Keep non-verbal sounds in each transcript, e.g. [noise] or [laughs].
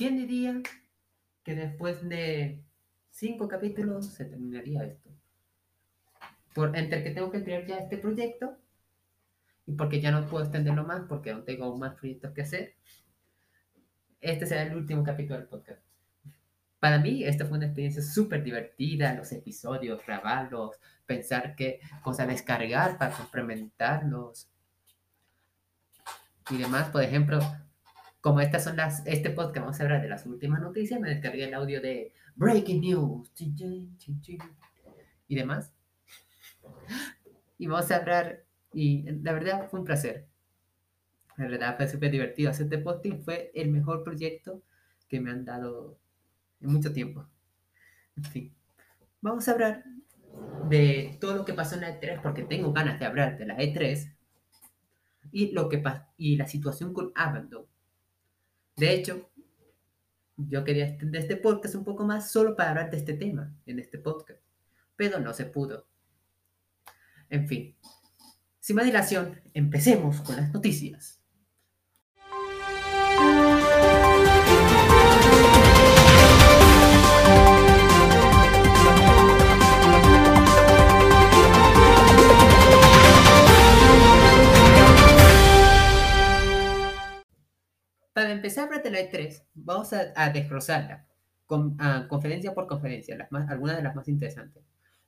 ¿Quién diría que después de cinco capítulos se terminaría esto? Por, entre que tengo que crear ya este proyecto y porque ya no puedo extenderlo más porque aún tengo más proyectos que hacer, este será el último capítulo del podcast. Para mí, esta fue una experiencia súper divertida, los episodios, grabarlos, pensar qué cosa descargar para complementarlos y demás. Por ejemplo, como estas son las, este podcast vamos a hablar de las últimas noticias, me descargué el audio de Breaking News y demás. Y vamos a hablar, y la verdad fue un placer. La verdad fue súper divertido hacer este podcast, fue el mejor proyecto que me han dado en mucho tiempo. En fin, vamos a hablar de todo lo que pasó en la E3 porque tengo ganas de hablar de la E3 y, lo que y la situación con Abandon. De hecho, yo quería extender este podcast un poco más solo para hablar de este tema en este podcast, pero no se pudo. En fin, sin más dilación, empecemos con las noticias. La E3, vamos a, a desglosarla con, conferencia por conferencia, las más, algunas de las más interesantes.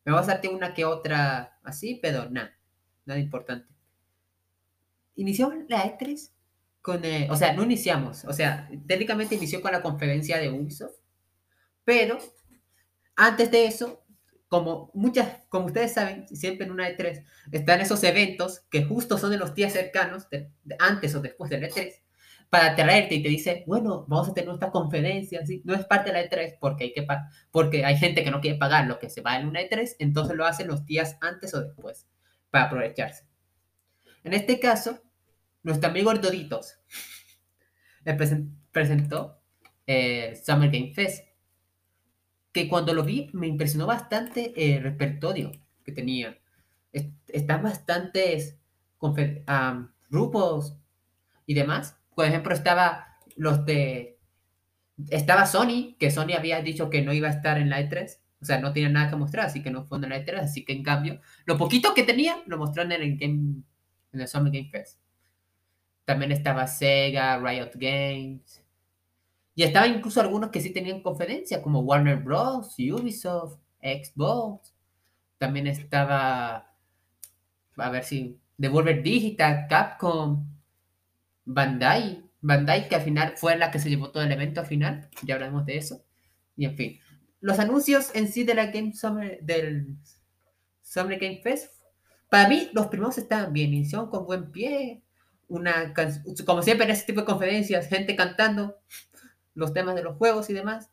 Me voy a darte una que otra así, pero nada, nada importante. Inició la E3 con, eh, o sea, no iniciamos, o sea, técnicamente inició con la conferencia de Ubisoft, pero antes de eso, como muchas, como ustedes saben, siempre en una E3 están esos eventos que justo son de los días cercanos, antes o después del E3, para traerte y te dice, bueno, vamos a tener esta conferencia, ¿sí? no es parte de la E3 porque hay, que porque hay gente que no quiere pagar lo que se va en una E3, entonces lo hacen los días antes o después, para aprovecharse. En este caso, nuestro amigo Doritos [laughs] le presentó eh, Summer Game Fest, que cuando lo vi me impresionó bastante el repertorio que tenía. Están bastantes grupos y demás por ejemplo, estaba los de. Estaba Sony, que Sony había dicho que no iba a estar en la E3. O sea, no tenía nada que mostrar, así que no fue en la E3. Así que en cambio, lo poquito que tenía lo mostraron en el, game, en el Summer Game Fest. También estaba Sega, Riot Games. Y estaba incluso algunos que sí tenían conferencia, como Warner Bros., Ubisoft, Xbox. También estaba. A ver si. Devolver Digital, Capcom, Bandai, Bandai que al final fue la que se llevó todo el evento al final, ya hablamos de eso. Y en fin, los anuncios en sí de la Game Summer, del Summer Game Fest, para mí los primeros estaban bien, iniciaron con buen pie, una como siempre en ese tipo de conferencias, gente cantando los temas de los juegos y demás.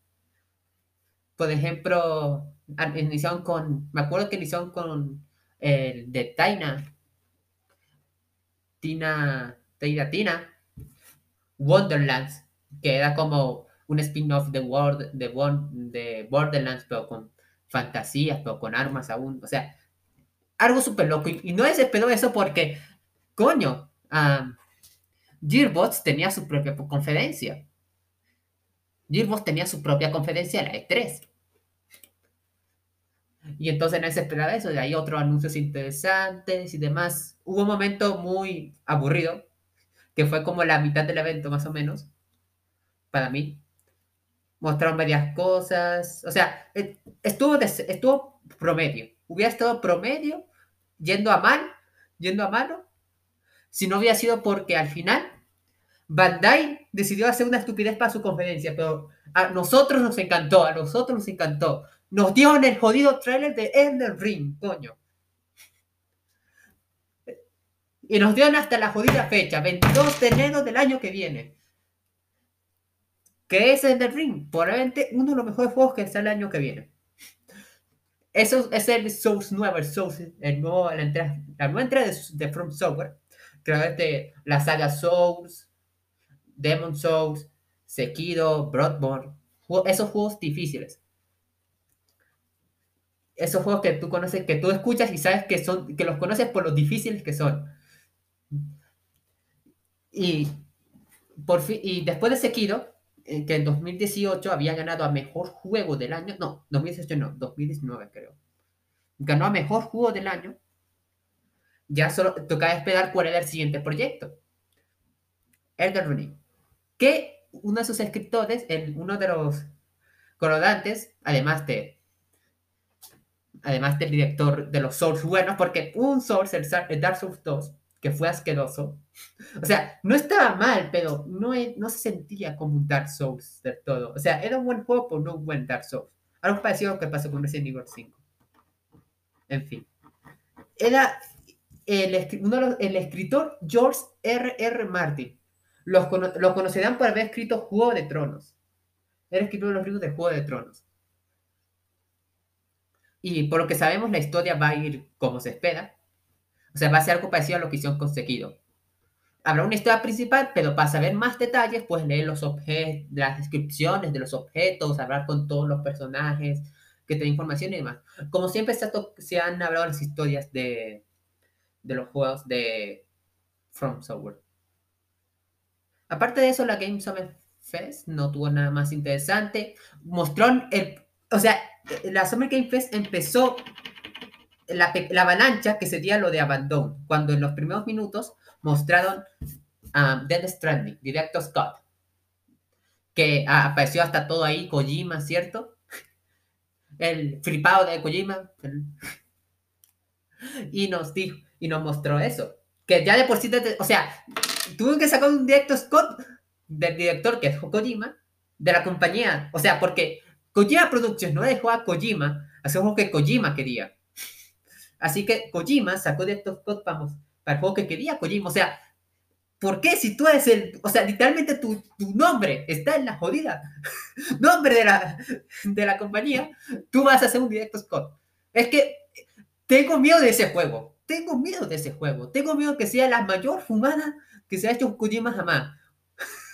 Por ejemplo, iniciaron con, me acuerdo que iniciaron con el de Taina, Tina, Tina, Wonderlands, que era como un spin-off de, World, de, de Borderlands, pero con fantasías, pero con armas aún. O sea, algo súper loco. Y, no desesperó eso porque, coño, um, tenía su propia conferencia. Gearbox tenía su propia conferencia, la E3. Y entonces no se esperaba eso. De ahí otros anuncios interesantes y demás. Hubo un momento muy aburrido que fue como la mitad del evento más o menos, para mí. Mostraron varias cosas, o sea, e, estuvo, estuvo promedio. Hubiera estado promedio, yendo a mal, yendo a malo, si no hubiera sido porque al final Bandai decidió hacer una estupidez para su conferencia, pero a nosotros nos encantó, a nosotros nos encantó. Nos dio en el jodido trailer de Ender Ring, coño. Y nos dieron hasta la jodida fecha, 22 de enero del año que viene. Que es el Ring, probablemente uno de los mejores juegos que está el año que viene. Eso es el Souls nuevo, el Souls, el nuevo, la, nueva entrega de, From Software. De la saga Souls, Demon Souls, Sekiro, Bloodborne. Esos juegos difíciles. Esos juegos que tú conoces, que tú escuchas y sabes que son, que los conoces por lo difíciles que son. Y, por fin, y después de Sekiro, eh, que en 2018 había ganado a mejor juego del año. No, 2018 no, 2019 creo. Ganó a mejor juego del año. Ya solo tocaba esperar cuál era el siguiente proyecto. Elden Ring. Que uno de sus escritores, el, uno de los colorantes, además de además del director de los Souls buenos, porque un Souls, el Dark Souls 2, que fue asqueroso. O sea, no estaba mal, pero no, no se sentía como un Dark Souls del todo. O sea, era un buen juego, pero no un buen Dark Souls. Algo parecido a lo que pasó con Resident Evil 5. En fin. Era el, el escritor George R. R. Martin. Los, lo conocerán por haber escrito Juego de Tronos. Era escritor de los libros de Juego de Tronos. Y por lo que sabemos, la historia va a ir como se espera. O sea, va a ser algo parecido a lo que hicieron conseguido. Habrá una historia principal, pero para saber más detalles, pues leer los objetos, las descripciones de los objetos, hablar con todos los personajes, que te información y demás. Como siempre se, han hablado las historias de, de los juegos de From Software. Aparte de eso, la Game Summer Fest no tuvo nada más interesante. Mostró el... O sea, la Summer Game Fest empezó la, avalancha que sería lo de Abandon, cuando en los primeros minutos mostraron a Dead Stranding, Director Scott, que apareció hasta todo ahí, Kojima, ¿cierto? [laughs] El flipado de Kojima. [laughs] Y nos dijo, y nos mostró eso. Que ya de por sí, o sea, tuvo que sacar un Director Scott del director que es Kojima, de la compañía. O sea, porque Kojima Productions no dejó a Kojima hacer que Kojima quería. Así que Kojima sacó de estos codes para, el juego que quería Kojima. O sea, ¿por qué si tú eres el... O sea, literalmente tu, tu nombre está en la jodida [laughs] nombre de la, de la compañía, tú vas a hacer un directo Scott. Es que tengo miedo de ese juego. Tengo miedo de ese juego. Tengo miedo que sea la mayor fumada que se ha hecho Kojima jamás.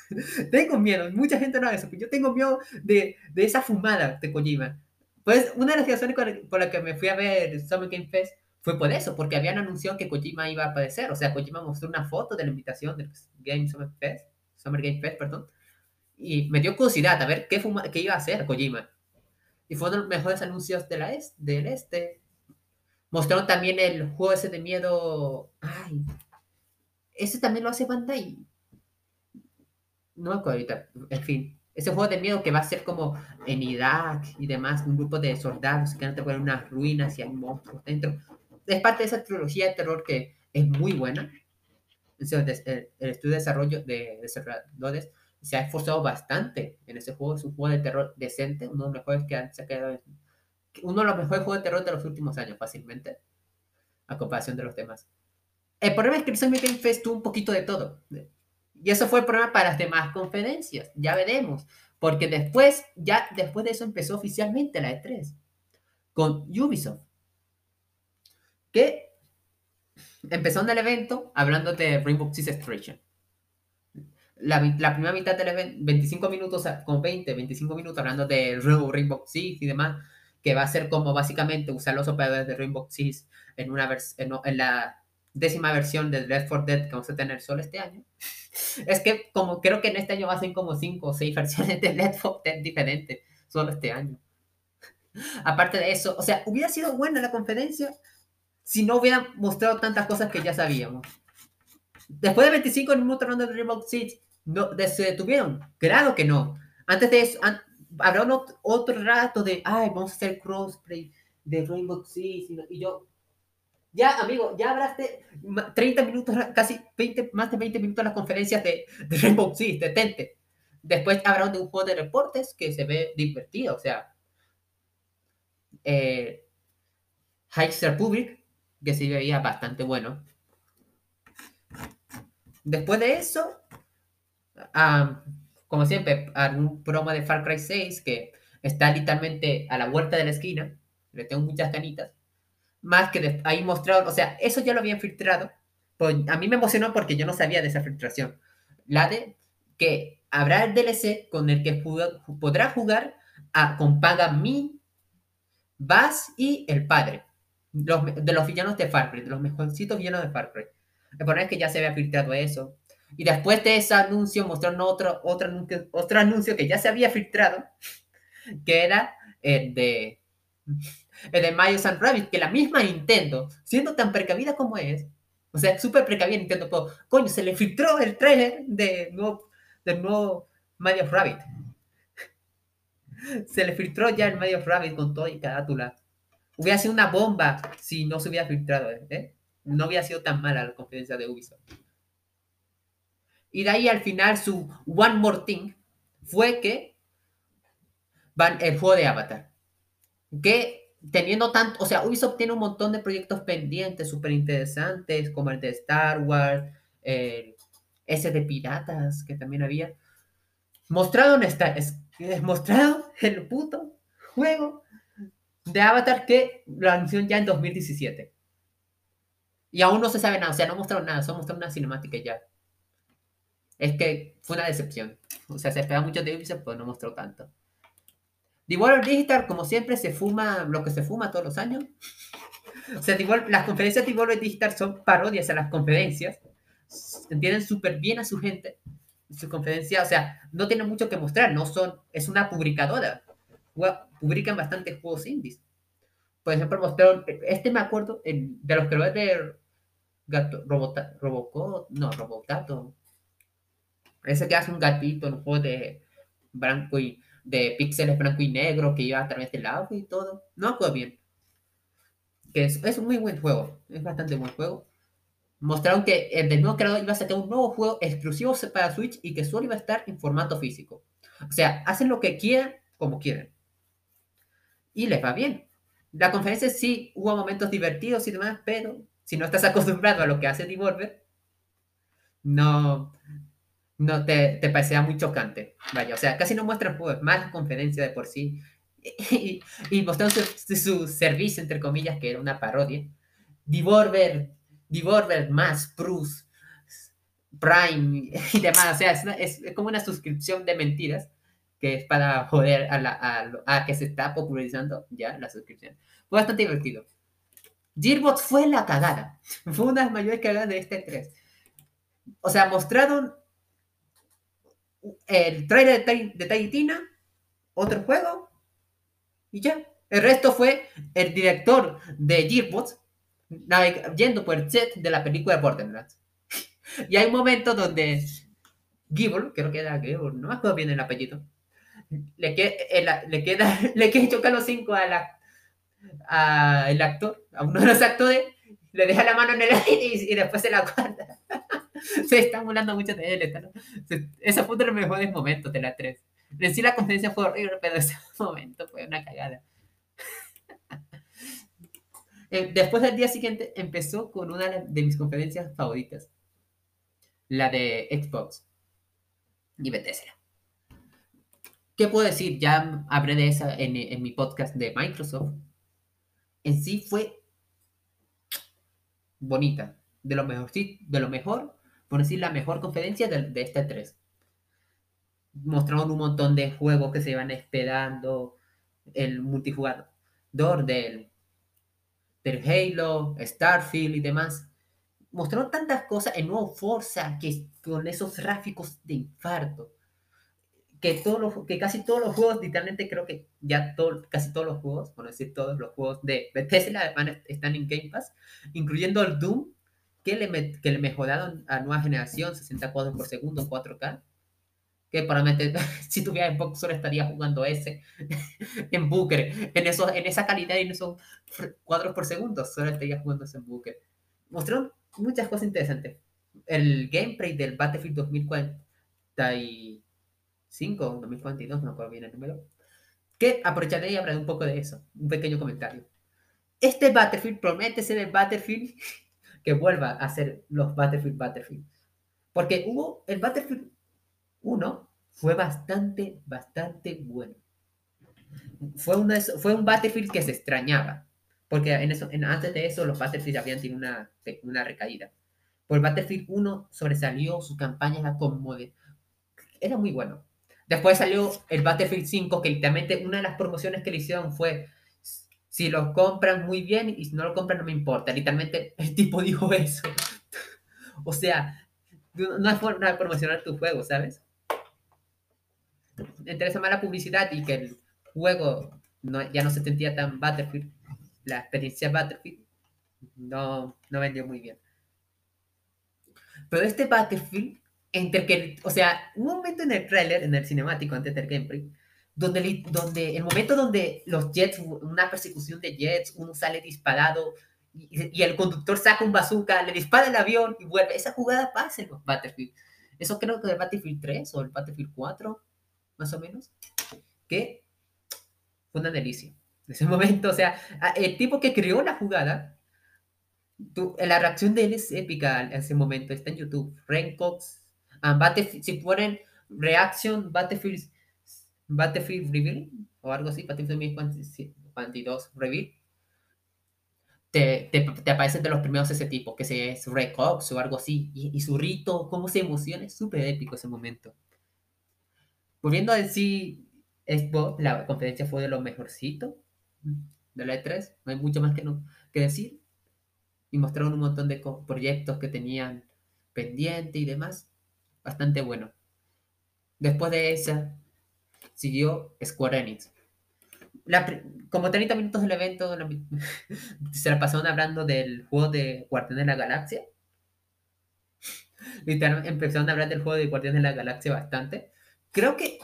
[laughs] tengo miedo. Mucha gente no hace eso. Yo tengo miedo de, de esa fumada de Kojima. Pues una de las razones por las que me fui a ver Summer Game Fest fue por eso, porque habían anunciado que Kojima iba a aparecer. O sea, Kojima mostró una foto de la invitación del Game Summer Fest, Summer Game Fest, perdón. Y me dio curiosidad a ver qué, iba a hacer Kojima. Y fue uno de los mejores anuncios de la del este. Mostraron también el juego ese de miedo. Ay. Ese también lo hace Bandai. No me acuerdo ahorita. En fin. Ese juego de miedo que va a ser como en Irak y demás, un grupo de soldados que van a tener unas ruinas y hay monstruos dentro. Es parte de esa trilogía de terror que es muy buena. El, estudio de desarrollo de desarrolladores se ha esforzado bastante en ese juego. Es un juego de terror decente, uno de los mejores que han, se uno de los mejores juegos de terror de los últimos años, fácilmente, a comparación de los demás. El problema es que el Game Fest tuvo un poquito de todo. Y eso fue el problema para las demás conferencias. Ya veremos. Porque después, ya después de eso empezó oficialmente la E3 con Ubisoft. Que empezó en el evento hablando de Rainbow Six Extraction. La, la, primera mitad del evento, 25 minutos, con 20, 25 minutos hablando de Rainbow Six y demás, que va a ser como básicamente usar los operadores de Rainbow Six en, una en, en la décima versión de Left 4 Dead que vamos a tener solo este año. [laughs] Es que como creo que en este año va a ser como 5 o 6 [laughs] versiones de Left 4 Dead diferentes, solo este año. [laughs] Aparte de eso, o sea, hubiera sido buena la conferencia si no hubieran mostrado tantas cosas que ya sabíamos. Después de 25 minutos hablando de Rainbow Six, no, ¿se detuvieron? Claro que no. Antes de eso, habrá otro rato de, ay, vamos a hacer crossplay de Rainbow Six. y yo, ya, amigo, ya hablaste 30 minutos, casi 20, más de 20 minutos las conferencias de, de Rainbow Six, detente. Después habrá de un juego de reportes que se ve divertido, o sea, eh, Republic, que se veía bastante bueno. Después de eso, como siempre, un promo de Far Cry 6 que está literalmente a la vuelta de la esquina. Le tengo muchas canitas más que ahí mostraron, o sea, eso ya lo habían filtrado. Pues a mí me emocionó porque yo no sabía de esa filtración. La de que habrá el DLC con el que podrá jugar a, con Paga Mi, Bass y el padre. de los villanos de Far Cry, de los mejorcitos villanos de Far Cry. El problema es que ya se había filtrado eso. Y después de ese anuncio mostraron otro, otro, otro anuncio que ya se había filtrado, que era el de, el de Mario Sun Rabbit, que la misma Nintendo, siendo tan precavida como es, o sea, súper precavida Nintendo, coño, se le filtró el trailer de nuevo, del nuevo Mario Rabbit. Se le filtró ya el Mario Rabbit con todo y carátula. Hubiera sido una bomba si no se hubiera filtrado, ¿eh? No hubiera sido tan mala la conferencia de Ubisoft. Y de ahí al final su One More Thing fue que van el juego de Avatar. Que teniendo tanto, o sea, Ubisoft tiene un montón de proyectos pendientes súper interesantes, como el de Star Wars, ese de piratas que también había. Mostrado, está, es, mostrado [laughs] el puto juego de Avatar que lo anunció ya en 2017. Y aún no se sabe nada, o sea, no mostraron nada, solo mostraron una cinemática ya. Es que fue una decepción. O sea, se esperaba mucho de Ubisoft, pero no mostró tanto. Devolver Digital, como siempre, se fuma lo que se fuma todos los años. O sea, las conferencias de Devolver Digital son parodias a las conferencias. Entienden súper bien a su gente. Su conferencia, o sea, no tienen mucho que mostrar, no son, es una publicadora. Publican bastantes juegos indies. Por ejemplo, mostraron, este me acuerdo, de los creadores de Gato, Robocop, no, Robotato. Ese que hace un gatito un juego de blanco y de píxeles blanco y negro que iba a través del agua y todo. No acuerdo bien. Que es, es un muy buen juego. Es bastante buen juego. Mostraron que el del nuevo creador iba a sacar un nuevo juego exclusivo para Switch y que solo iba a estar en formato físico. O sea, hacen lo que quieran, como quieren. Y les va bien. La conferencia sí hubo momentos divertidos y demás, pero si no estás acostumbrado a lo que hace Devolver, no, no te, te parecerá muy chocante. Vaya, o sea, casi no muestran más la de por sí. Y, y mostraron su, servicio, entre comillas, que era una parodia. Devolver, Devolver más Bruce, Prime y demás. O sea, es, es, como una suscripción de mentiras que es para joder a, la, a, a que se está popularizando ya la suscripción. Fue bastante divertido. Gearbox fue la cagada. Fue una de las mayores cagadas de este 3. O sea, mostraron el trailer de, de Taitina, otro juego, y ya. El resto fue el director de Gearbox yendo por el set de la película de Borderlands. [laughs] y hay un momento donde Gibble, creo que era Gibble, no me acuerdo bien el apellido, le, le queda, [laughs] le queda chocar los cinco a la a el actor, a uno de los actores, le deja la mano en el aire y, después se la guarda. [laughs] [laughs] se está molando mucho de él. ¿no? Ese fue uno de los mejores momentos de la 3. En sí la conferencia fue horrible, pero ese [laughs] momento fue una cagada. [laughs] Eh, después del día siguiente empezó con una de mis conferencias favoritas, la de Xbox y Bethesda. ¿Qué puedo decir? Ya hablé de esa en, en mi podcast de Microsoft en sí fue bonita, de lo mejor, sí, de lo mejor, por decir la mejor conferencia de, de este 3. Mostraron un montón de juegos que se iban esperando, el multijugador del, del Halo, Starfield y demás. Mostraron tantas cosas, el nuevo Forza, que con esos gráficos de infarto que, todos los, que casi todos los juegos, literalmente creo que ya todo, casi todos los juegos, por decir todos los juegos de Bethesda están en Game Pass, incluyendo el Doom, que le, que le mejoraron a nueva generación, 60 cuadros por segundo, 4K, que probablemente [laughs] si tuviera en solo estaría jugando ese [laughs] en Booker, en, eso, en esa calidad y en esos cuadros por segundo, solo estaría jugando ese en Booker. Mostraron muchas cosas interesantes. El gameplay del Battlefield 2040 y 5, 2042, no me acuerdo bien el número, que aprovecharé y hablaré un poco de eso, un pequeño comentario. Este Battlefield promete ser el Battlefield que vuelva a ser los Battlefield Battlefield. Porque hubo el Battlefield 1 fue bastante, bastante bueno. Fue, una, fue un Battlefield que se extrañaba. Porque en eso, en, antes de eso los Battlefield habían tenido una, una recaída. Por Battlefield 1 sobresalió, su campaña era como era muy bueno. Después salió el Battlefield 5, que literalmente una de las promociones que le hicieron fue, si lo compran muy bien y si no lo compran no me importa. Literalmente el tipo [laughs] dijo eso. o sea, no es forma de promocionar tu juego, ¿sabes? interesa más la publicidad y que el juego ya no se sentía tan Battlefield, la experiencia Battlefield no, no vendió muy bien. Pero este Battlefield, entre que, o sea, un momento en el trailer, en el cinemático antes del gameplay, donde, el momento donde los jets, una persecución de jets, uno sale disparado y, el conductor saca un bazooka, le dispara el avión y vuelve. Esa jugada pasa en los Battlefield. Eso creo que el Battlefield 3 o el Battlefield 4 más o menos, que fue una delicia. En ese [laughs] momento, o sea, el tipo que creó la jugada, la reacción de él es épica en ese momento, está en YouTube. Frank Cox, um, si ponen reaction Battlefield, Battlefield Reveal o algo así, Battlefield 2022 Reveal, te, te, te, aparecen de los primeros ese tipo, que es Ray Cox o algo así, y, y su rito, cómo se emociona, es súper épico ese momento. Volviendo a decir, Xbox, la conferencia fue de lo mejorcito de la E3, no hay mucho más que, no, que decir. Y mostraron un montón de proyectos que tenían pendiente y demás. Bastante bueno. Después de esa, siguió Square Enix. como 30 minutos del evento, [laughs] se la pasaron hablando del juego de Guardián de la Galaxia. Literalmente empezaron a hablar del juego de Guardián de la Galaxia bastante creo que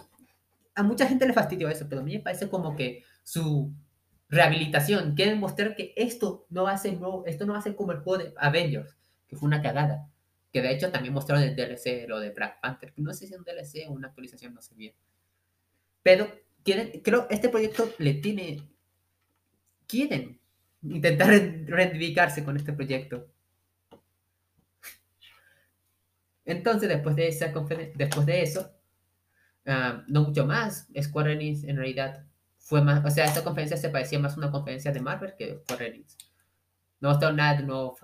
a mucha gente le fastidió eso, pero a mí me parece como que su rehabilitación, quieren mostrar que esto no va a ser, esto no va a ser como el juego de Avengers, que fue una cagada. Que de hecho también mostraron el DLC, lo de Black Panther, no sé si es un DLC o una actualización, no sé bien. Pero quieren, creo este proyecto le tiene. Quieren intentar reivindicarse con este proyecto. Entonces, después de esa después de eso, Ah, no mucho más. Square Enix en realidad fue más, o sea, esta conferencia se parecía más a una conferencia de Marvel que de Square Enix. No mostraron nada de nuevo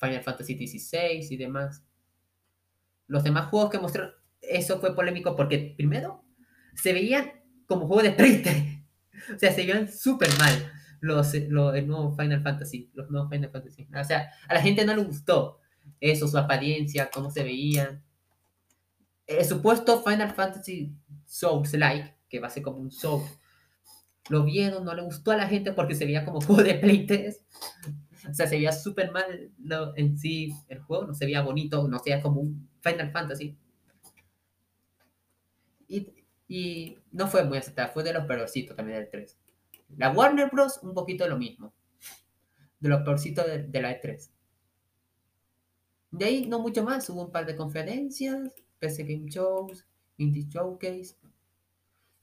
Final Fantasy XVI y demás. Los demás juegos que mostraron, eso fue polémico porque primero se veían como juegos de Play [laughs] O sea, se veían súper mal los, los, el nuevo Final Fantasy, los nuevos Final Fantasy. O sea, a la gente no le gustó eso, su apariencia, cómo se veían el supuesto Final Fantasy Souls Like, que va a ser como un Soul, lo vieron, no le gustó a la gente porque se veía como [laughs] juego de playtest. O sea, se veía súper mal en sí el juego, no se veía bonito, no se veía como un Final Fantasy. Y, y no fue muy aceptada, fue de los peorcitos también del 3. La Warner Bros. un poquito lo mismo. De los peorcitos de, la E3. De ahí no mucho más, hubo un par de conferencias PC Game Shows, Indie Showcase.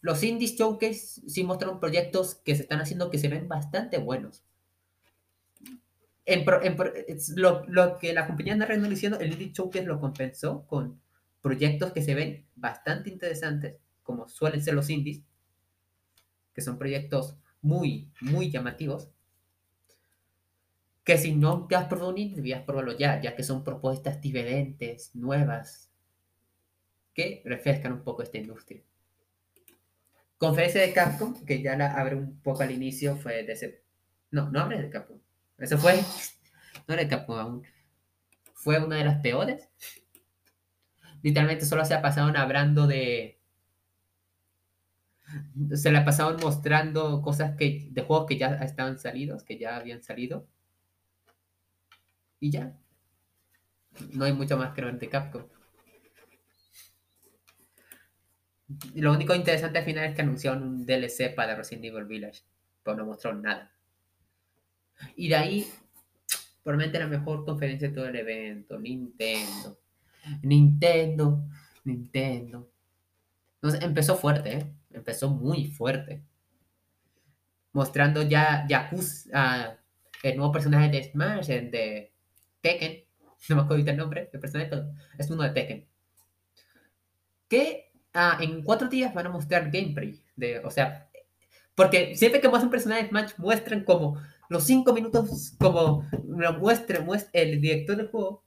Los Indie Showcase sí mostraron proyectos que se están haciendo que se ven bastante buenos. En lo, que la compañía anda diciendo, el Indie Showcase lo compensó con proyectos que se ven bastante interesantes, como suelen ser los indies, que son proyectos muy, muy llamativos, que si no te has probado un indie, debías probarlo ya, ya que son propuestas diferentes, nuevas, que refrescan un poco esta industria. Conferencia de Capcom, que ya la abre un poco al inicio, fue de ese... No, no abre de Capcom. Eso fue... No era de Capcom aún. Fue una de las peores. Literalmente solo se ha pasado hablando de... [laughs] Se la pasaron mostrando cosas que, de juegos que ya estaban salidos, que ya habían salido. Y ya. No hay mucho más que ver Capcom. lo único interesante al final es que anunciaron un DLC para Resident Evil Village, pero no mostraron nada. Y de ahí, probablemente la mejor conferencia de todo el evento, Nintendo. Nintendo, Nintendo. Entonces, empezó fuerte, ¿eh? Empezó muy fuerte. Mostrando ya Yakuza, el nuevo personaje de Smash, el de Tekken. [laughs] No me acuerdo el nombre del personaje, pero es uno de Tekken. Que ah, en cuatro días van a mostrar gameplay. De, o sea, porque siempre que muestran un personaje de Smash, muestran como los cinco minutos, como lo muestra, muestra el director del juego.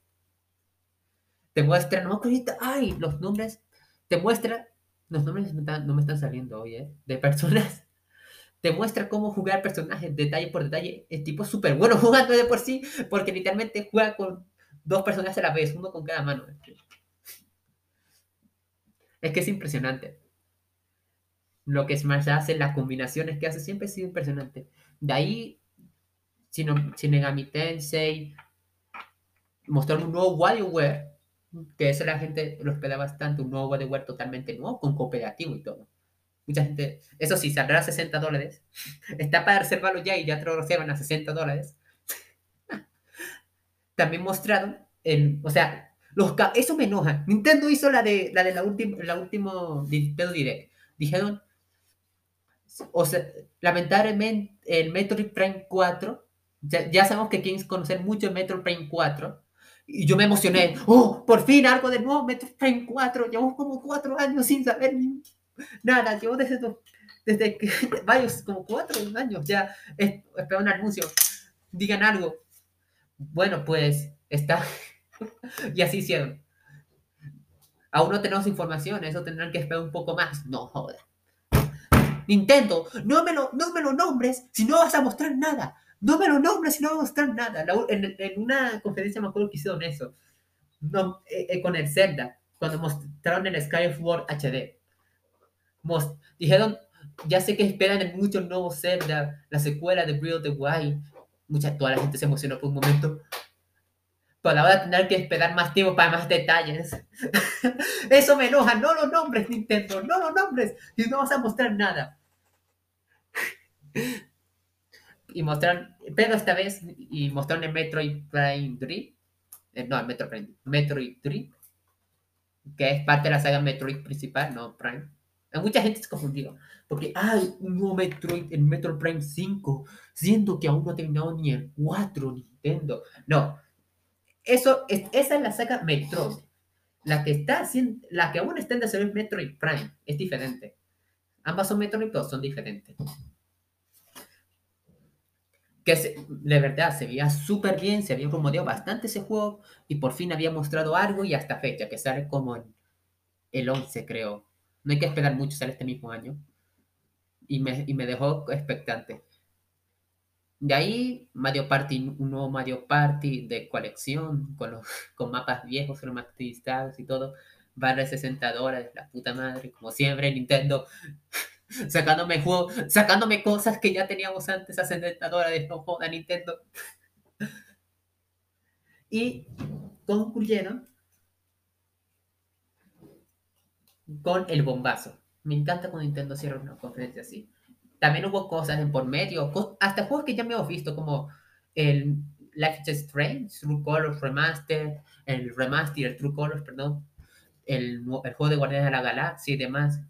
Te muestra, no ahorita, ay, los nombres, te muestra, los nombres no me están saliendo hoy, ¿eh? De personas. [laughs] Te muestra cómo jugar personajes detalle por detalle. El tipo es súper bueno [laughs] jugando de por sí, porque literalmente juega con dos personajes a la vez, uno con cada mano. [laughs] Es que es impresionante. Lo que Smash hace, las combinaciones que hace, siempre ha sido impresionante. De ahí, Shinigami Tensei, mostrar un nuevo WarioWare, que eso la gente lo espera bastante, un nuevo WarioWare totalmente nuevo, con cooperativo y todo. Mucha gente, eso sí, saldrá a 60 dólares. [laughs] Está para reservarlo ya y ya te lo reservan a 60 dólares. [laughs] También mostraron, en, o sea, los, eso me enoja. Nintendo hizo la de la, de la, última la último Nintendo Direct. Dijeron, o sea, lamentablemente el Metroid Prime 4, ya, ya sabemos que quieren conocer mucho el Metroid Prime 4, y yo me emocioné. ¡Oh! Por fin algo de nuevo, Metroid Prime 4. Llevamos como cuatro años sin saber nada. Llevo desde, desde que [laughs] varios, como cuatro años ya espero un anuncio. Digan algo. Bueno, pues está. [laughs] y así hicieron. Aún no tenemos información, eso tendrán que esperar un poco más. No joder. Nintendo, no me lo, no me lo nombres si no vas a mostrar nada. No me lo nombres y no va a mostrar nada. en, una conferencia me acuerdo que hicieron eso. No, eh, eh, con el Zelda, cuando mostraron el Skyward HD. dijeron, ya sé que esperan mucho el nuevo Zelda, la secuela de Breath of the Wild. Mucha, toda la gente se emocionó por un momento. Pero ahora tener que esperar más tiempo para más detalles. [laughs] Eso me enoja. No lo nombres, Nintendo. No lo nombres. Y no vas a mostrar nada y mostraron, pero esta vez, y mostraron el Metroid Prime 3, eh, no, el Metroid Prime, Metroid 3, que es parte de la saga Metroid principal, no Prime. mucha gente se confundido, porque un nuevo Metroid, el Metroid Prime 5, siendo que aún no ha terminado ni el 4 Nintendo. No, eso es, esa es la saga Metroid. La que está haciendo, la que aún está en desarrollo es Metroid Prime, es diferente. Ambas son Metroid, pero son diferentes que de verdad se veía súper bien, se había promovido bastante ese juego y por fin había mostrado algo y hasta fecha, que sale como el 11 creo. No hay que esperar mucho, sale este mismo año. Y me, y me dejó expectante. De ahí, Mario Party, un nuevo Mario Party de colección, con, los, con mapas viejos, remasterizados y todo. Vale 60 dólares, la puta madre, como siempre, Nintendo [laughs] sacándome juegos, sacándome cosas que ya teníamos antes a 70 dólares, no joda Nintendo. [laughs] Y concluyeron con el bombazo. Me encanta cuando Nintendo cierra una conferencia así. También hubo cosas en por medio, hasta juegos que ya hemos visto, como el Life is Strange, True Colors Remaster, el Remaster, el True Colors, perdón, el, el juego de Guardianes de la Galaxia y demás.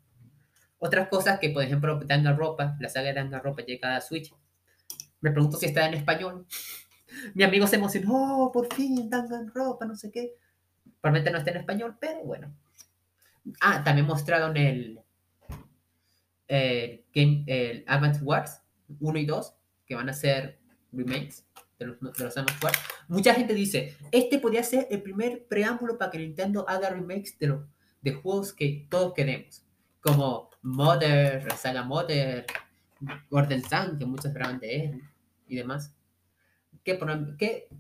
Otras cosas que, por ejemplo, Danganronpa, la saga de Danganronpa llega a Switch. Me pregunto si está en español. [laughs] Mi amigo se emocionó, oh, por fin, Danganronpa, no sé qué. Probablemente no está en español, pero bueno. Ah, también mostraron el, el, game, el Advance Wars 1 y 2, que van a ser remakes de los, de los Advance Wars. Mucha gente dice, este podría ser el primer preámbulo para que Nintendo haga remakes de, los, de juegos que todos queremos. Como Mother, la saga Mother, Gordon Sun, que muchos graban de él y demás. Que,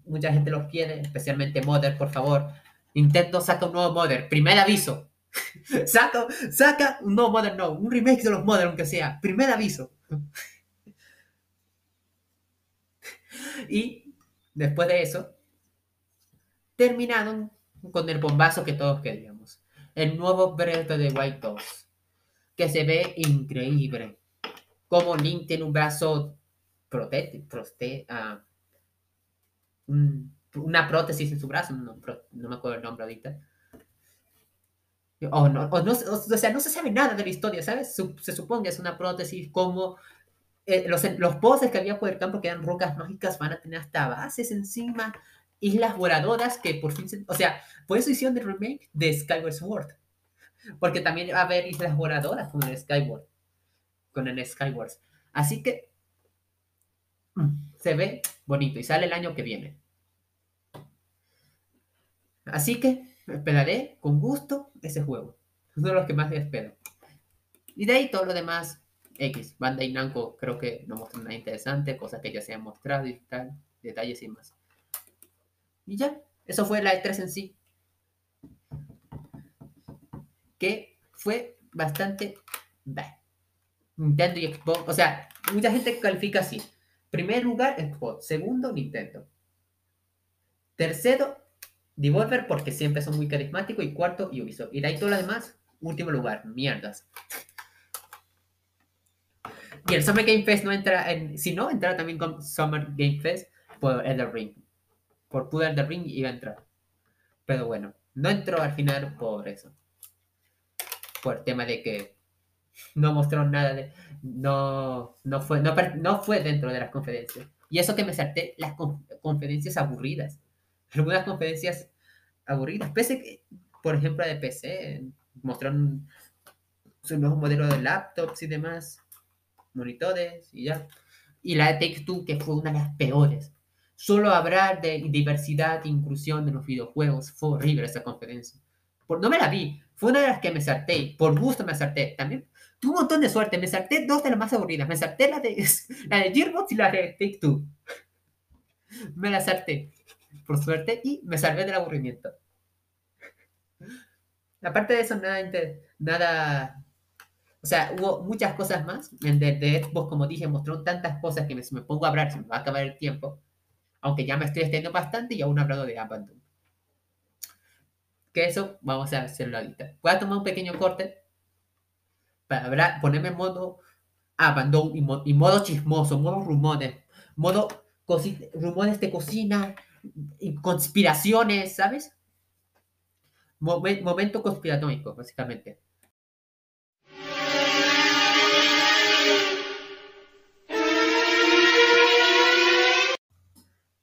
mucha gente los quiere, especialmente Mother, por favor. Nintendo saca un nuevo Mother, primer aviso. [laughs] saca, saca un nuevo Mother, no, un remake de los Mother, aunque sea, primer aviso. [laughs] y después de eso, terminaron con el bombazo que todos queríamos. El nuevo Breath of the Wild 2 que se ve increíble. Como Link tiene un brazo uh, una prótesis en su brazo, no, me acuerdo el nombre ahorita. O, no, o, no, o, sea, no se sabe nada de la historia, ¿sabes? Se, supone que es una prótesis como eh, los, los poses que había por el campo que eran rocas mágicas van a tener hasta bases encima, islas voladoras que por fin, se, o sea, por eso hicieron el remake de Skyward Sword. Porque también va a haber islas voladoras con el Skyward. Con el Skyward. Así que mm, se ve bonito y sale el año que viene. Así que esperaré con gusto ese juego. Es uno de los que más espero. Y de ahí todo lo demás, X. Bandai Namco creo que no muestra nada interesante, cosas que ya se han mostrado y tal, detalles y más. Y ya, eso fue la E3 en sí. Que fue bastante... Bah. Nintendo y Xbox, o sea, mucha gente califica así. Primer lugar, Xbox. Segundo, Nintendo. Tercero, Devolver porque siempre son muy carismáticos. Y cuarto, Ubisoft. Y de ahí todo lo demás, último lugar, mierdas. Y el Summer Game Fest no entra en. Si no, entra también con Summer Game Fest por Elder Ring. Por puro Elder Ring iba a entrar. Pero bueno, no entró al final por eso. Por el tema de que no mostró nada de. No, no, fue, no, no fue dentro de las conferencias. Y eso que me salté las conferencias aburridas. Algunas conferencias aburridas. Pese que, por ejemplo, de PC, mostraron su nuevo modelo de laptops y demás monitores y ya. Y la de Take Two, que fue una de las peores. Solo hablar de diversidad e inclusión en los videojuegos fue horrible esa conferencia. Por, no me la vi, fue una de las que me salté, por gusto me salté. También tuve un montón de suerte, me salté dos de las más aburridas. Me salté la de, [laughs] la de Gearbox y la de Take Two. Me la salté, por suerte, y me salvé del aburrimiento. Aparte de eso, nada, nada o sea, hubo muchas cosas más. En de, de Xbox, como dije, mostró tantas cosas que me, si me pongo a hablar se me va a acabar el tiempo. Aunque ya me estoy extendiendo bastante y aún he hablado de Abandon. Que eso vamos a hacerlo ahorita. Voy a tomar un pequeño corte para ponerme en modo Abandon y, modo chismoso, modo rumores, modo rumores de cocina y conspiraciones, ¿sabes? momento conspiratónico, básicamente.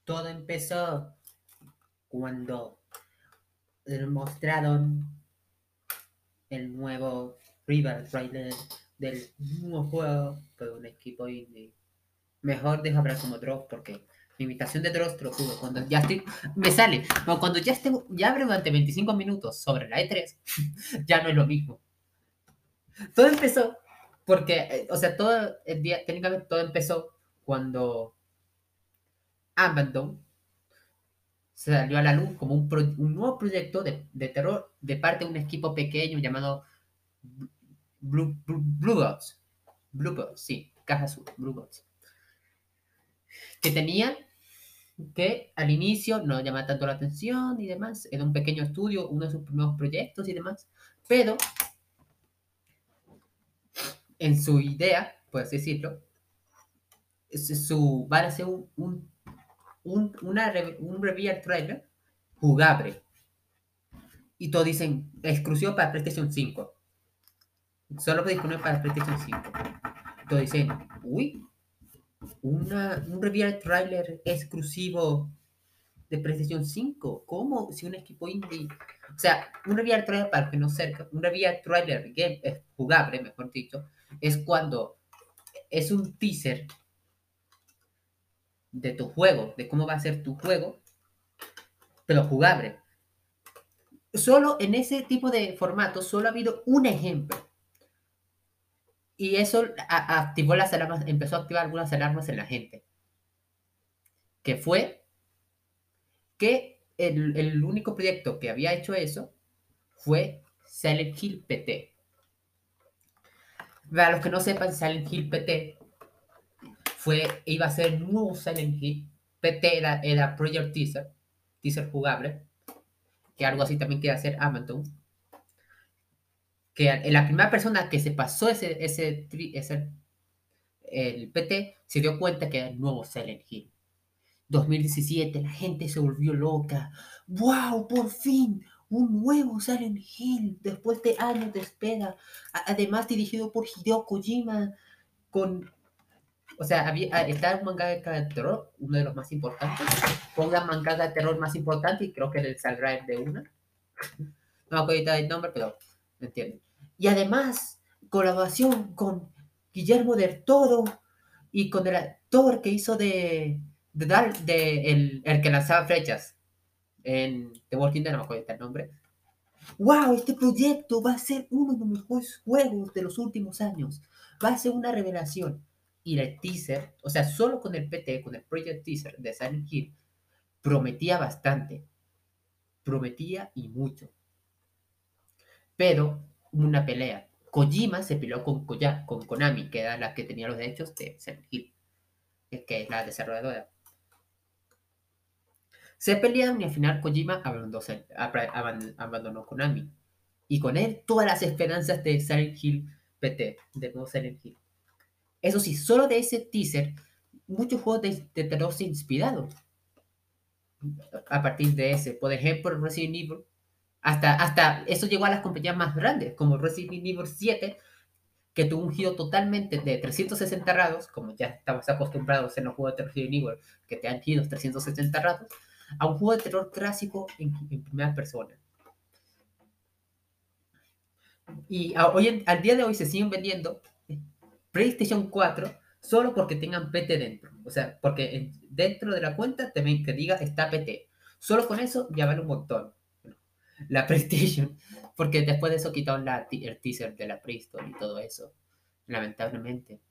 Todo empezó cuando mostraron el nuevo River trailer del nuevo juego por un equipo indie. Mejor dejo hablar como Dross porque mi imitación de Dross lo juro. Cuando ya estoy. Me sale. cuando ya esté. Ya abre durante 25 minutos sobre la E3, [laughs] ya no es lo mismo. Todo empezó porque. Eh, o sea, todo el día. Técnicamente todo empezó cuando Abandon salió a la luz como un, nuevo proyecto de, terror de parte de un equipo pequeño llamado Blue, Blue, Blue sí, Caja Azul, Blue Que tenía que al inicio no llamaba tanto la atención y demás. Era un pequeño estudio, uno de sus primeros proyectos y demás. Pero en su idea, por así decirlo, su, va a ser un un, una, un reveal trailer jugable. Y todos dicen, exclusivo para PlayStation 5. Solo disponible para PlayStation 5. Todos dicen, uy, una, un reveal trailer exclusivo de PlayStation 5. ¿Cómo? Si un equipo indie. O sea, un reveal trailer, para que no cerca, un reveal trailer game, jugable, mejor dicho, es cuando es un teaser de tu juego, de cómo va a ser tu juego, pero jugable. Solo en ese tipo de formato, solo ha habido un ejemplo. Y eso activó las alarmas, empezó a activar algunas alarmas en la gente. Que fue que el, el único proyecto que había hecho eso fue Silent Hill PT. Para los que no sepan, Silent Hill PT fue, iba a ser nuevo Silent Hill. PT era, era Project Teaser, teaser jugable, que algo así también quiere hacer Amazon. Que la primera persona que se pasó ese, ese, ese el PT se dio cuenta que era el nuevo Silent Hill. 2017, la gente se volvió loca. ¡Wow! Por fin, un nuevo Silent Hill después de años de espera. Además, dirigido por Hideo Kojima, con o sea, había, ah, está un manga de terror, uno de los más importantes. Pongan manga de terror más importante y creo que el saldrá de una. No me acuerdo el nombre, pero me entienden. Y además, colaboración con Guillermo del Toro y con el actor que hizo de, de, de el, el, que lanzaba flechas en The Walking Dead, no me acuerdo el nombre. ¡Wow! Este proyecto va a ser uno de los mejores juegos de los últimos años. Va a ser una revelación y el teaser, o sea, solo con el PT, con el Project Teaser de Silent Hill, prometía bastante. Prometía y mucho. Pero una pelea. Kojima se peleó con, Konami, que era la que tenía los derechos de Silent Hill, que es la desarrolladora. Se pelearon y al final Kojima abandonó, abandonó Konami. Y con él todas las esperanzas de Silent Hill PT, de nuevo Silent Hill. Eso sí, solo de ese teaser, muchos juegos de, terror se inspiraron a partir de ese. Por ejemplo, Resident Evil. Hasta, hasta eso llegó a las compañías más grandes, como Resident Evil 7, que tuvo un giro totalmente de 360 grados, como ya estamos acostumbrados en los juegos de Resident Evil, que te han giros 360 grados a un juego de terror clásico en, primera persona. Y hoy, al día de hoy se siguen vendiendo PlayStation 4 solo porque tengan PT dentro. O sea, porque dentro de la cuenta ven que diga está PT. Solo con eso ya vale un montón. La [laughs] PlayStation. Porque después de eso quitaron el teaser de la PlayStation y todo eso. Lamentablemente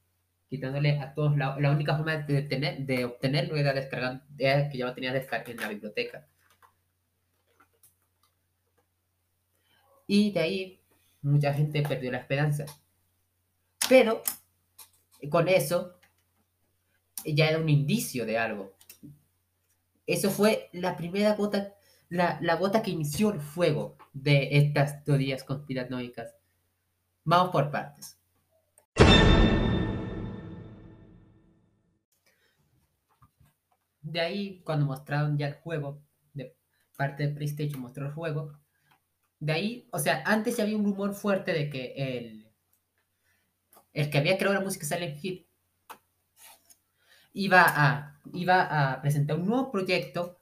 quitándole a todos la, la única forma de, tener, de obtenerlo era descargar, que ya tenía descargado en la biblioteca. Y de ahí mucha gente perdió la esperanza. Pero con eso ya era un indicio de algo. Eso fue la primera gota, la, la gota que inició el fuego de estas teorías conspiranoicas. Vamos por partes. de ahí, cuando mostraron ya el juego, de parte de PlayStation mostró el juego, de ahí, o sea, antes ya había un rumor fuerte de que el, el que había creado la música Silent Hill iba a, iba a presentar un nuevo proyecto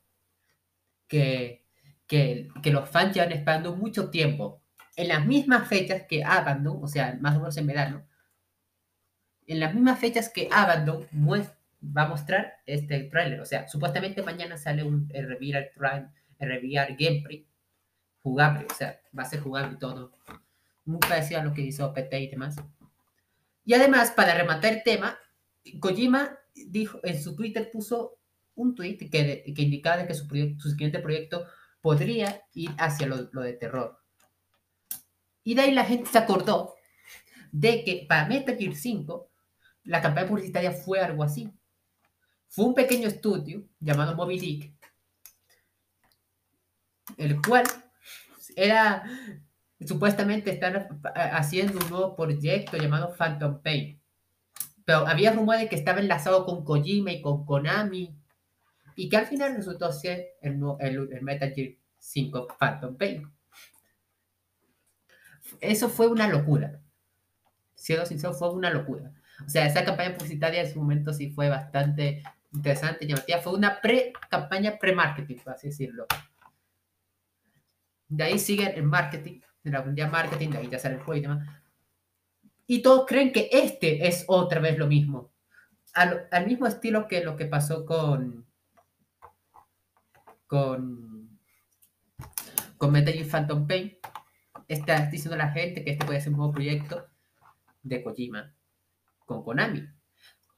que, que, los fans llevan esperando mucho tiempo. En las mismas fechas que Abandon, o sea, más o menos en verano, en las mismas fechas que Abandon va a mostrar este trailer. O sea, supuestamente mañana sale un el el gameplay jugable. O sea, va a ser jugable todo. Muy parecido lo que hizo PT y demás. Y además, para rematar el tema, Kojima dijo, en su Twitter puso un tweet que, indicaba que su, siguiente proyecto podría ir hacia lo, lo de terror. Y de ahí la gente se acordó de que para Metal Gear 5 la campaña publicitaria fue algo así. Fue un pequeño estudio llamado Moby Dick, el cual era supuestamente estar haciendo un nuevo proyecto llamado Phantom Pain. Pero había rumores de que estaba enlazado con Kojima y con Konami. Y que al final resultó ser el, el, Metal Gear 5 Phantom Pain. Eso fue una locura. Siendo sincero, fue una locura. O sea, esa campaña publicitaria en su momento sí fue bastante interesante, llamativa. Fue una pre-campaña pre-marketing, por así decirlo. De ahí sigue el marketing, de la unidad marketing, de ahí ya sale el juego y demás. Y todos creen que este es otra vez lo mismo. Al, al mismo estilo que lo que pasó con. con. con Metal Gear Phantom Pain. Está diciendo la gente que este puede ser un nuevo proyecto de Kojima con Konami.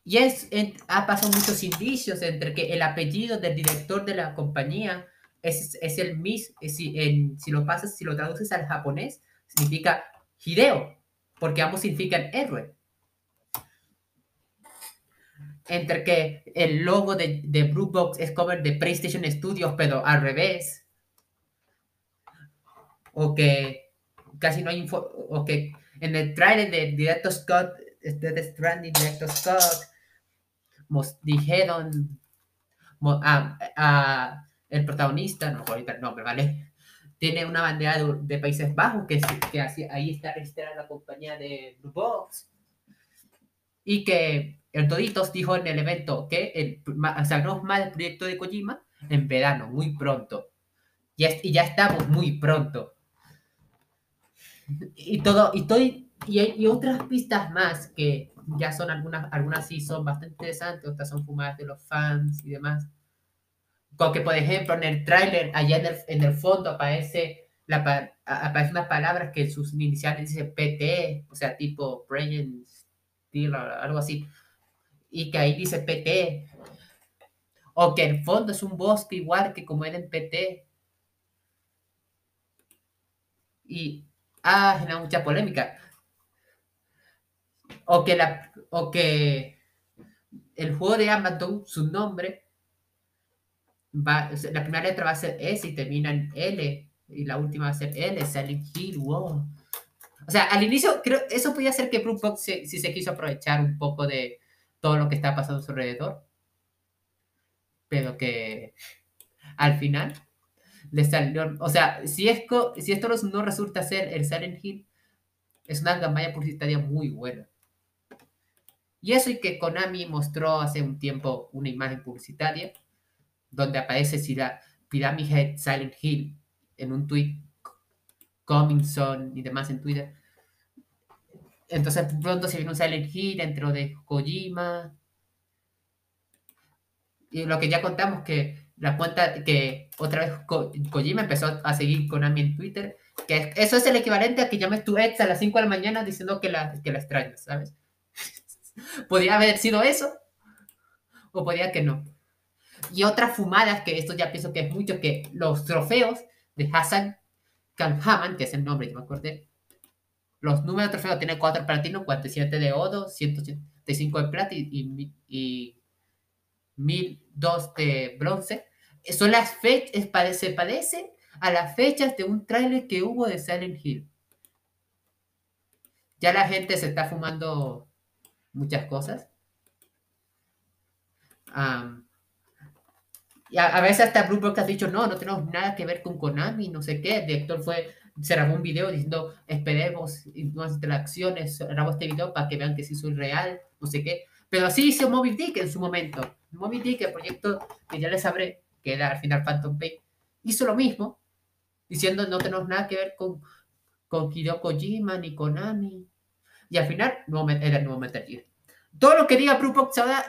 Y es, ha pasado muchos indicios entre que el apellido del director de la compañía es, es el mismo, si, si lo pasas, si lo traduces al japonés, significa Hideo, porque ambos significan héroe. Entre que el logo de, de Blue Box es cover de PlayStation Studios, pero al revés. O que casi no hay info, o que en el trailer de Director Scott, de Stranding Director Scott, dijeron a, el protagonista, no ahorita el nombre, ¿vale? Tiene una bandera de, Países Bajos, que, que así, ahí está registrada la compañía de Blue Box. Y que el Toditos dijo en el evento que el, sacamos más el proyecto de Kojima en verano, muy pronto. Y, y ya estamos muy pronto. Y todo, y, todo, y, y otras pistas más que ya son algunas, algunas sí son bastante interesantes, otras son fumadas de los fans y demás. Como que, por ejemplo, en el tráiler, allá en el, fondo aparece, la, aparece unas palabras que en sus iniciales dice PT, o sea, tipo Brain Steel, algo así, y que ahí dice PT. O que el fondo es un bosque igual que como era en PT. Y ha generado mucha polémica. O que, o que el juego de Amazon, su nombre, va, la primera letra va a ser S y termina en L, y la última va a ser L, Silent Hill, wow. O sea, al inicio, creo, eso podía ser que Brookbox si se, quiso aprovechar un poco de todo lo que está pasando a su alrededor, pero que al final le salió, o sea, si, es si esto no resulta ser el Silent Hill, es una campaña publicitaria muy buena. Y eso y que Konami mostró hace un tiempo una imagen publicitaria donde aparece Pyramid Head Silent Hill en un tweet, Coming Soon y demás en Twitter. Entonces pronto se viene un Silent Hill dentro de Kojima. Y lo que ya contamos que la cuenta que otra vez Kojima empezó a seguir Konami en Twitter, que eso es el equivalente a que llames tu ex a las 5 de la mañana diciendo que la, que la extrañas, ¿sabes? [laughs] Podría haber sido eso, o podría que no. Y otras fumadas, que esto ya pienso que es mucho, que los trofeos de Hassan Kalhaman, que es el nombre, yo me acordé, los números de trofeos tiene 4 platino, 47 de oro, 185 de plata y, y, 1002 de bronce. Son las fechas, se parece a las fechas de un tráiler que hubo de Silent Hill. Ya la gente se está fumando muchas cosas. Y a, veces hasta Blue ha dicho, no, no tenemos nada que ver con Konami, no sé qué. El director fue, se un video diciendo, esperemos nuevas interacciones, grabó este video para que vean que sí soy real, no sé qué. Pero así hizo Moby Dick en su momento. Moby Dick, el proyecto que ya les sabré, que era al final Phantom Pain, hizo lo mismo, diciendo no tenemos nada que ver con, con Hideo ni Konami. Y al final no, era el nuevo Metal Gear. Todo lo que diga Blue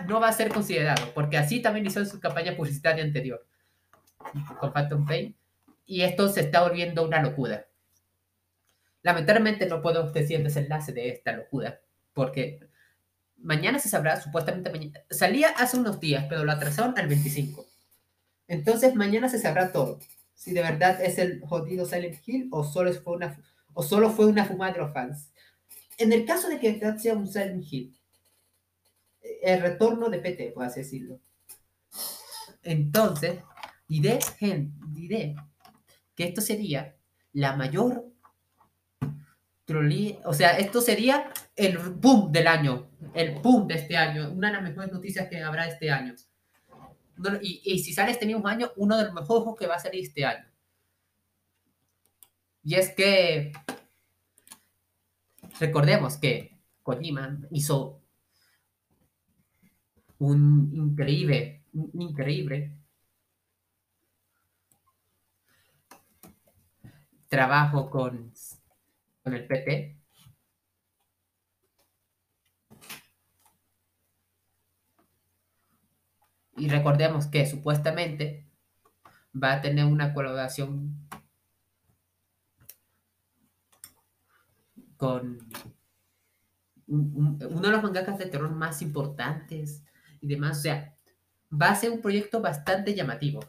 no va a ser considerado, porque así también hizo en su campaña publicitaria anterior con Phantom Pain. Y esto se está volviendo una locura. Lamentablemente no puedo decir el desenlace de esta locura, porque mañana se sabrá, supuestamente mañana. Salía hace unos días, pero lo atrasaron al 25. Entonces mañana se sabrá todo. Si de verdad es el jodido Silent Hill o solo fue una, o solo fue una fumada de los fans en el caso de que sea un Silent Hill, el retorno de PT, por así decirlo. Entonces, diré, diré que esto sería la mayor o sea, esto sería el boom del año, el boom de este año, una de las mejores noticias que habrá este año. Y, si sale este mismo año, uno de los mejores que va a salir este año. Y es que Recordemos que Kojima hizo un increíble, un increíble trabajo con, con el PT. Y recordemos que supuestamente va a tener una colaboración con uno de los mangakas de terror más importantes y demás. O sea, va a ser un proyecto bastante llamativo.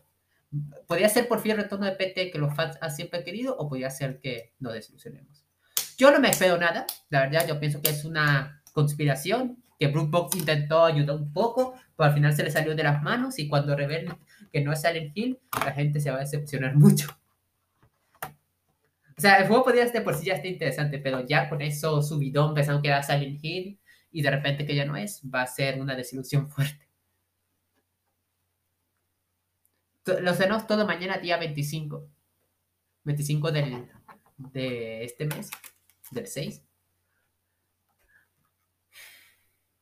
Podría ser por fin el retorno de PT que los fans han siempre querido o podría ser que nos desilusionemos. Yo no me espero nada, la verdad, yo pienso que es una conspiración, que Box intentó ayudar un poco, pero al final se le salió de las manos y cuando revelen que no es Silent Hill, la gente se va a decepcionar mucho. O sea, el juego podría ser por sí ya está interesante, pero ya con eso subidón pensando que era Silent Hill y de repente que ya no es, va a ser una desilusión fuerte. Los tenemos todo mañana, día 25. 25 del, de este mes, del 6.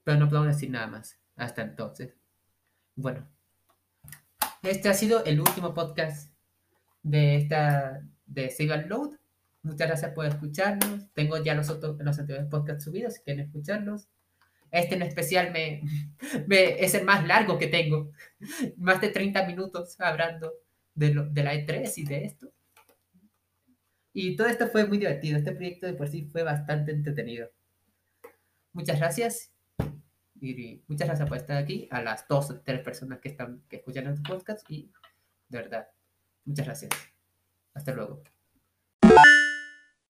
Pero no puedo decir nada más hasta entonces. Bueno, este ha sido el último podcast de esta de Save Load. Muchas gracias por escucharnos. Tengo ya los otros los anteriores podcasts subidos si quieren escucharlos. Este en especial [laughs] me, es el más largo que tengo. Más de 30 minutos hablando de, la E3 y de esto. Y todo esto fue muy divertido. Este proyecto de por sí fue bastante entretenido. Muchas gracias. Y muchas gracias por estar aquí. A las dos o tres personas que están que escuchan este podcast. Y de verdad, muchas gracias. Hasta luego.